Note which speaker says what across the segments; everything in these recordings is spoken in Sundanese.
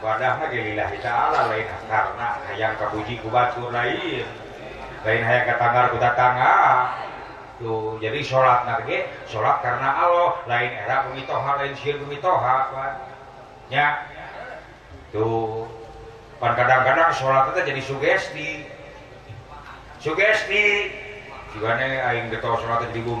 Speaker 1: padahi taala lain karena yangji kubatul lain kutatangga tuh jadi salat naget salat karena Allah lain eraha lainha tuh kadang-kadang salat itu jadi Sugesti Sugesti jugapan gitu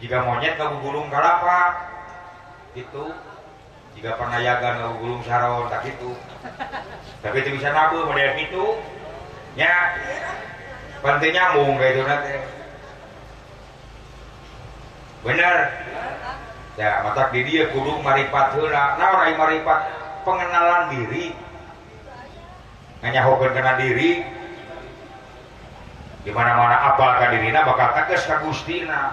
Speaker 1: monyetung itu jika pernah yagaung sa itu tapi itu bisa lagu itunya pentingnyagung bener pengenalan diri hanya karena diri dimana-mana apakah dirinya bakal tekes Agustina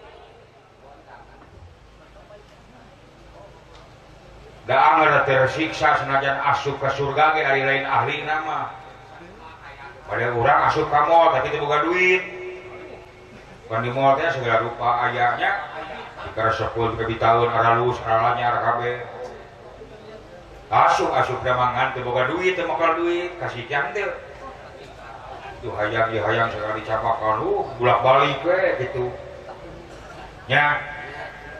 Speaker 1: tersiksa sengajan as ke surgalainli nama padahal udah masuk kamu tapi terbuka duit saya lupa ayahnya tahun masukgamangan terbuka duit termuka duit kasih cantil hayang sekalibalik gitunya kita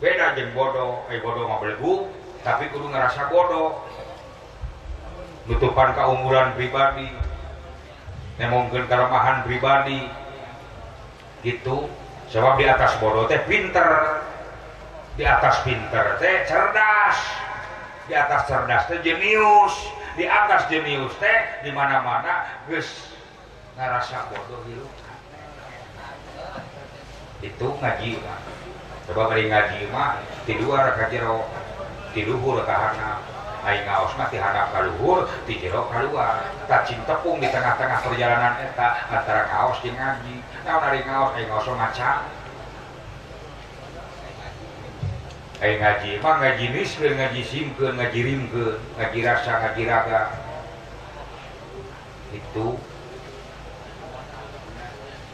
Speaker 1: beda jembodo eh, tapi ngerasado gituutupan kegulalan pribadi yang mungkin kalauhan pribadi itu coba di atas bodoh teh pinter di atas pinter teh cerdas di atas cerdas jenius di atas jenius teh dimana-manaasa itu ngaji ji diluhuros tepung di tengah-tengah perjalanan Erak antara kaos nganyijijijirim keraga itu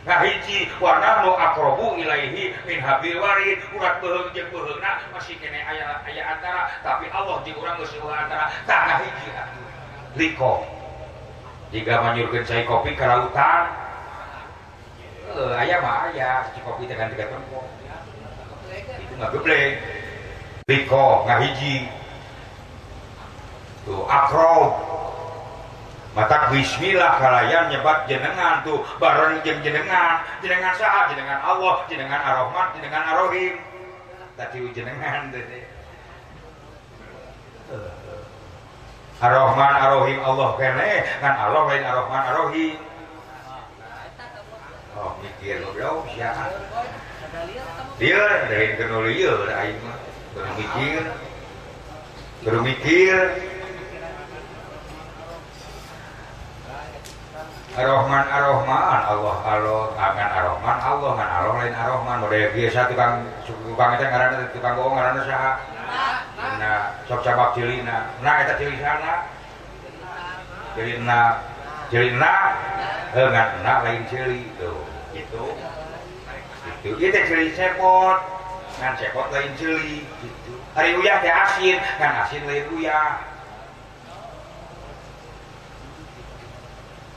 Speaker 1: Nah hiji warna nu akrobu ilaihi min habil warid urat beuheung jeung beuheungna masih kene ayah ayah antara tapi Allah di urang geus antara nah hiji Liko. Jika manjurkan cai kopi ka lautan. Heuh aya mah aya cai kopi teh tiga tempo. Itu beble, Liko ngahiji. Tuh akrob mata Bismillahhalalayan nyebat jenengan tuh baru-jennengan jengan saat dengan Allah jenengan aromat dengan arohim tadi jenenganromanrohim Allahne kan Allahromanhim mikirkir bermikir dan punyaromanarroman Allahroman Allahro biasa lain cepot laininin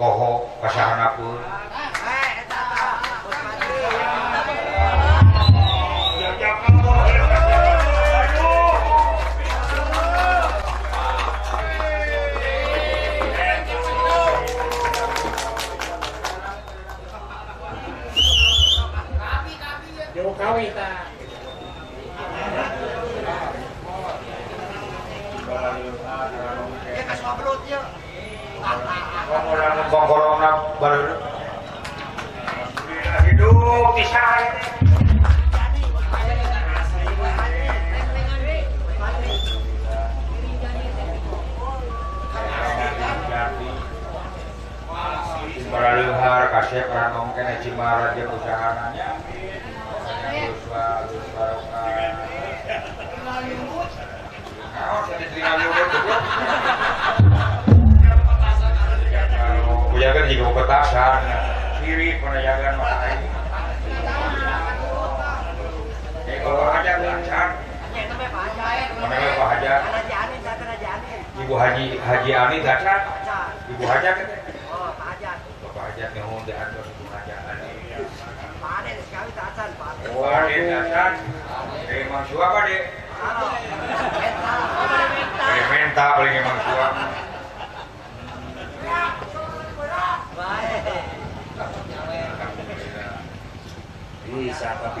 Speaker 1: Ohho pashanaku Ibu Haji Haji Ani Gatra Ibu Haja kan Oh Haja bapak Haja di atas Ibu Haja Ani Pak eh, eh, paling ya,
Speaker 2: Bisa tapi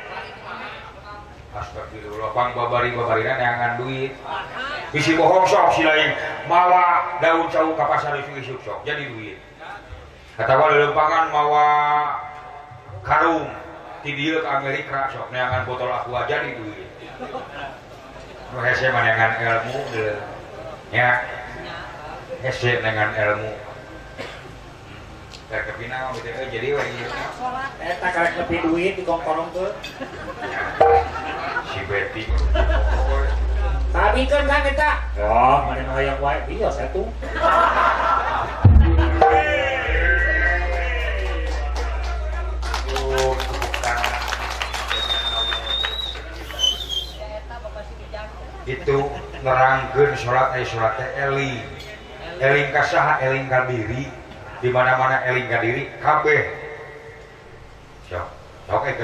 Speaker 1: duit misi bohong silain malah daun cauh kapas jadi duit kata kalau lempangan bahwa karung tibir Amerika sonyaangan botol tua jadi duit ilmunyaSC dengan ilmu jadi
Speaker 2: eh, lebih
Speaker 1: duitlong itu ngerrangke surt surat e, Eli Elingkas Syah Elingkardiri dimana-mana Elingkardiri Keh Oke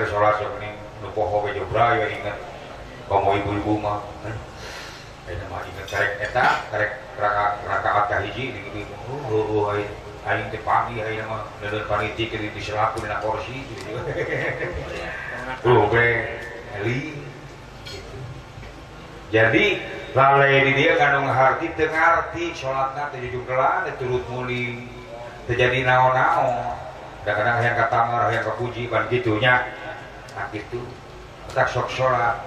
Speaker 1: ya ingat Eh? jadi diangerti salat terjadi naon-na yang kata yang kepujibannya itu tak sok- salat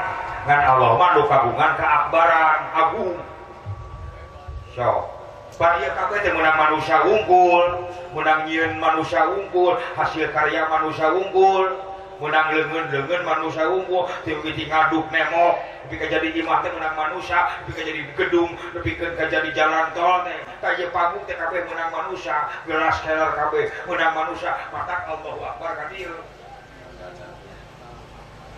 Speaker 1: Allahungan keabaran Agung menang umgul menangin manusiaunggul hasil karya manusia unggul menang manusia umguldukoh jadi menang manusia jadi gedung lebih jadi jalan tolgungang jelashel menang manusia mata Allahil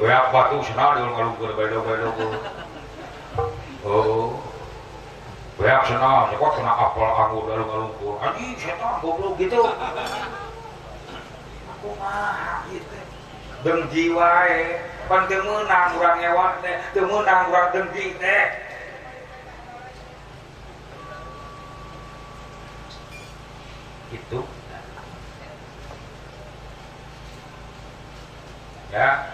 Speaker 1: gue batu tuh di dengan kalau gue beda beda gue oh gue senal siapa kena apal aku di dalam lumpur anjing setan goblok gitu aku mah gitu dengki wae pan teu meunang urang nyewa teh teu meunang urang teh itu ya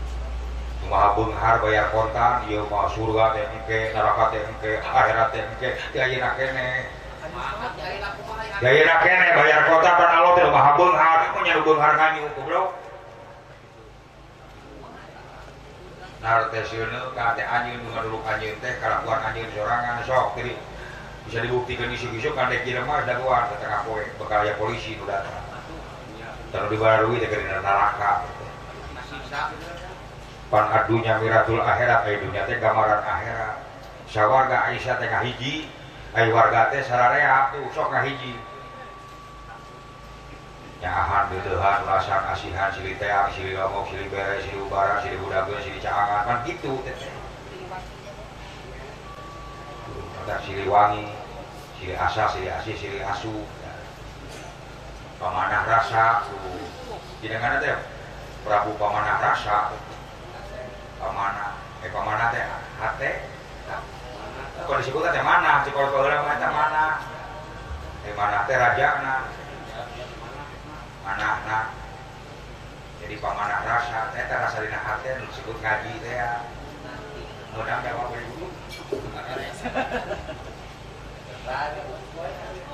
Speaker 1: maha benghar bayar kontan iya mau surga teh engke neraka teh engke akhirat teh engke dia ayeuna kene dia ayeuna kene bayar kota pan Allah tidak maha benghar mun nya benghar kanyu goblok anjing dulu kan dulu anjing teh kalakuan anjing sorangan sok jadi bisa dibuktikan isu-isu kandek dia mah daguan ke tengah poe bekal ya polisi sudah, datang. Tanu dibarui teh ke neraka. Gitu pan adunya miratul akhirat ay eh, dunia teh gambaran akhirat sawarga Aisyah teh kahiji ay eh, warga teh sararea tuh sok kahiji nyahan deudehan lasan asihan sili teang sili longok sili bere sili ubara sili budagun, sili caangan kan gitu. ada wangi sili asa sili asih sili asu pamanah rasa tuh jenengan teh Prabu pamanah rasa pamana eh pamana teh hate kalau disebut teh mana si kalau kalau teh mana eh mana teh raja na mana na jadi pamana rasa teh teh rasa dina hate disebut ngaji teh ya. mudah jawab dulu.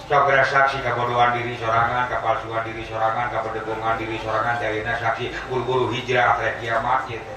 Speaker 1: Saudara saksi kebodohan diri sorangan, kepalsuan diri sorangan, kepedegungan diri sorangan, jalina saksi, bulu bulu hijrah akhirnya kiamat gitu.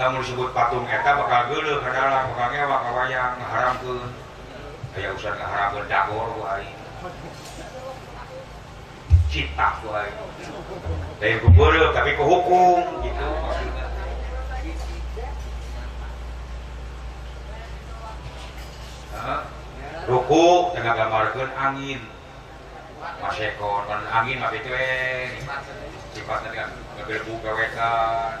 Speaker 1: namun disebut patung eta bakal gele kedalam bakal ngewa yang haram ke kayak ya, usah haram ke dagor wari cita wari dari kumbele tapi kehukum gitu ruku tengah ke angin masih kon angin tapi itu eh sifatnya kan ngegelbu kewekan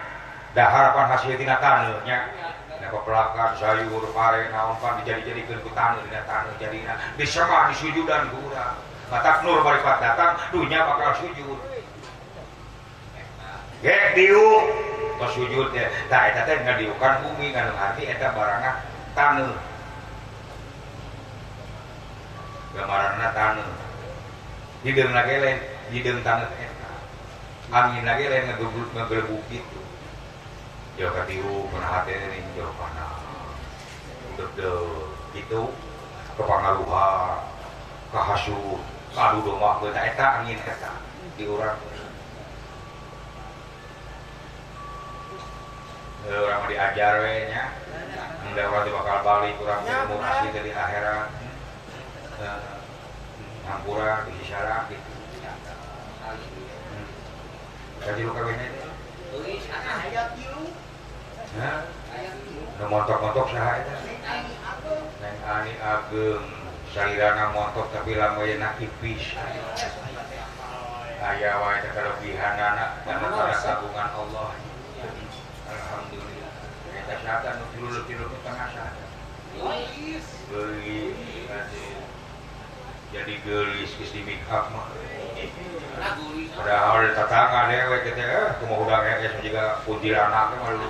Speaker 1: punya harapannya sayur-ja sujud dan Nurat datang dunya bakal sujudsujud barbil bukit penghati itupanga Kasugo angin di Hai orang diajarnya bakal Bali kurang dari akhanku Nah, nah, montok-montok saya neng ani ageng salirana montok tapi lama ya nak tipis ayah wae kelebihan anak dan karena tabungan Allah Alhamdulillah kita sehatan tilu-tilu tengah sana geli jadi gelis ke di make up mah padahal tetangga dewek kita eh kumaha udah ngetes juga kuntilanak mah lu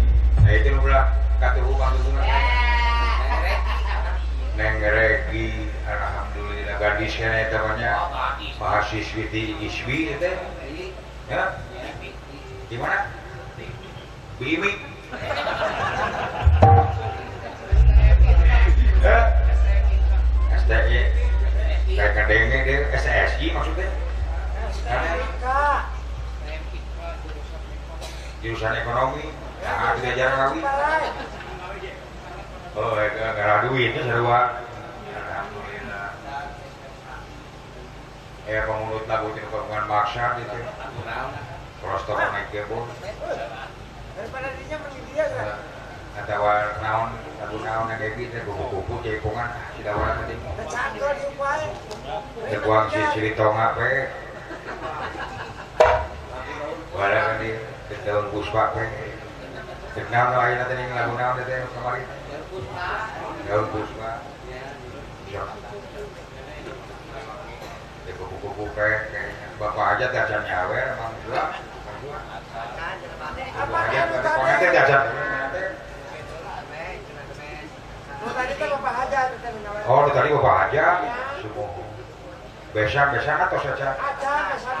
Speaker 1: punya Alhamdulillah gardisnya fasiswiwi oh, gimana Wiwi SG maksudnya jurusan ekonomi ya aku diajar lagi oh ya, gak ada duit itu seru alhamdulillah eh ya, pengurut lagu itu bukan maksa gitu terus terus naik ke daripada eh, Ada mengidia kan ada naon lagu naon yang kayak gitu buku-buku cekungan ah, tidak warna tadi kuang si ciri tonga pe Wadah kan dia daun puspa ke eh. Kenang lagi nanti ini lagu nang nanti kemarin daun puspa ya buku-buku kayak eh. bapak aja dajan nyawe emang eh, dua bapak aja dajan oh, kan oh, tadi bapak aja, semua. Besar-besar atau saja? aja besar.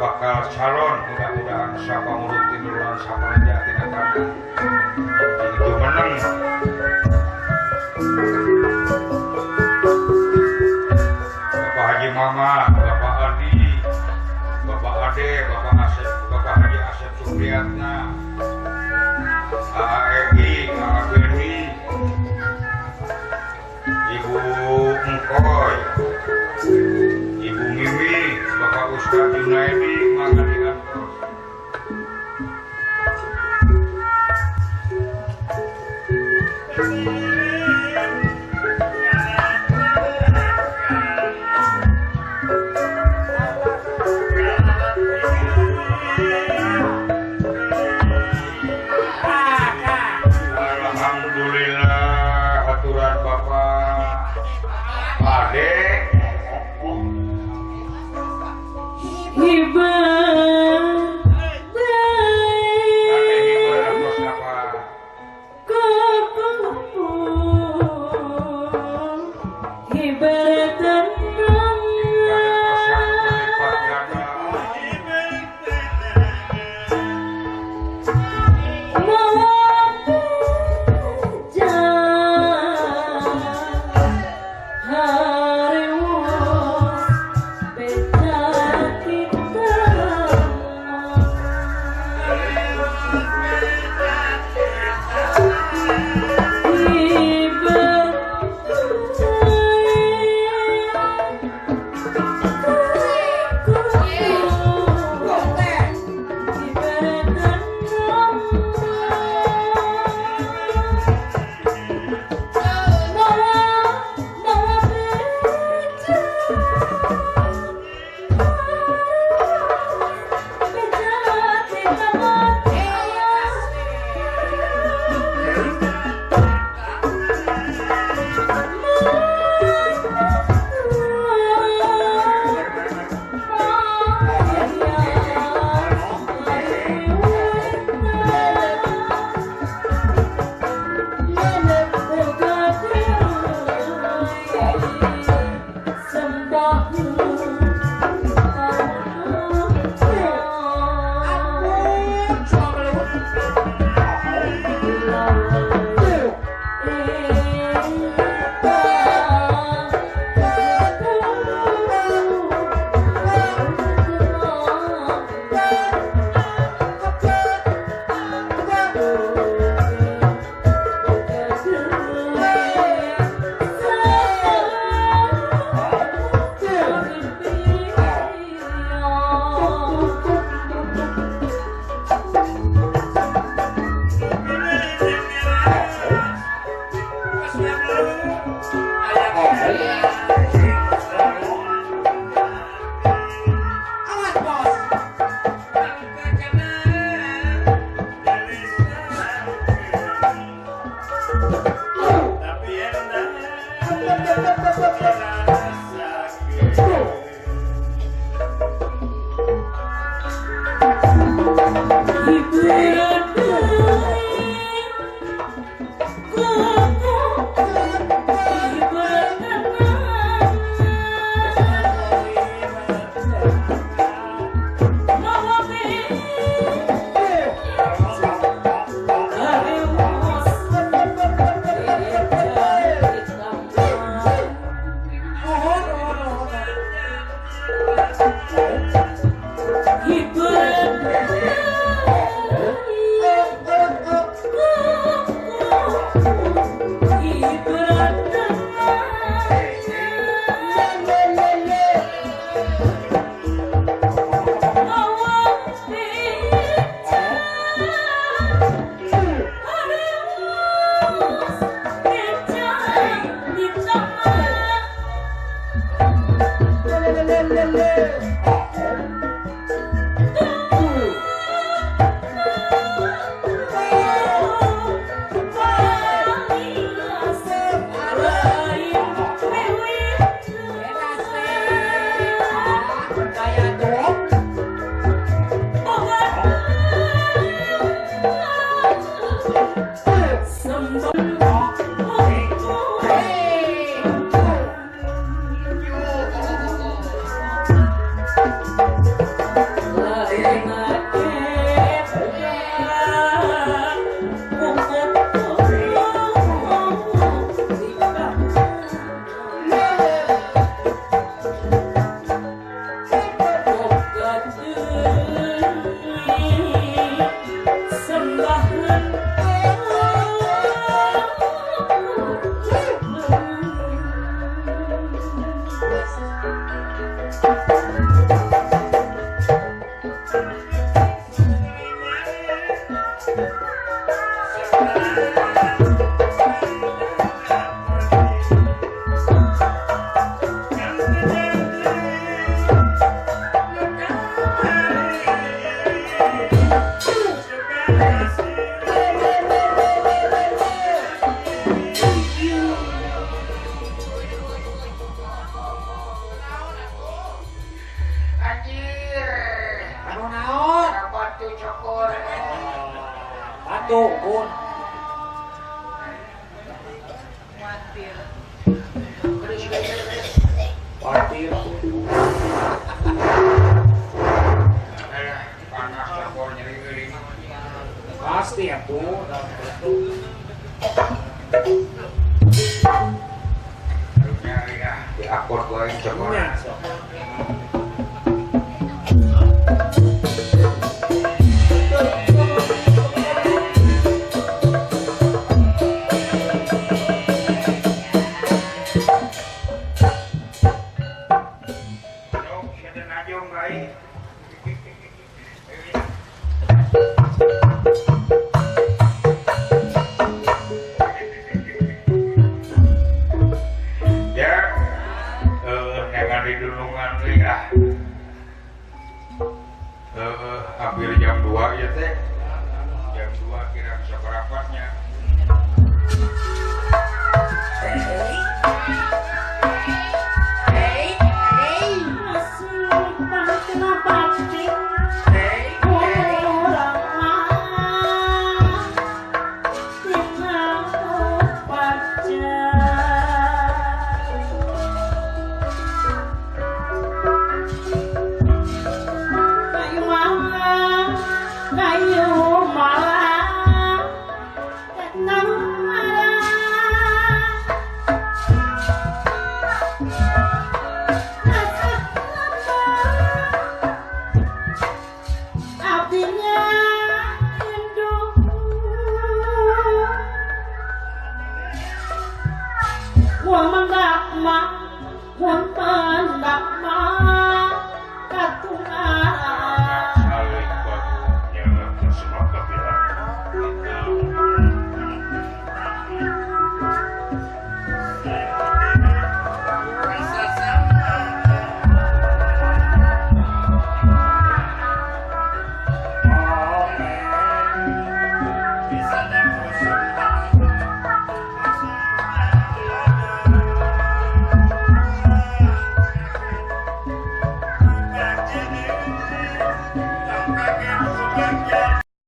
Speaker 1: bakal calon mudah-mudahan siapa mulut tiduran siapa aja tidak tahu itu menang Bapak Haji Mama Bapak Adi Bapak Ade Bapak Asep Bapak Haji Asep Supriyatna AAM ah, you I
Speaker 2: mean?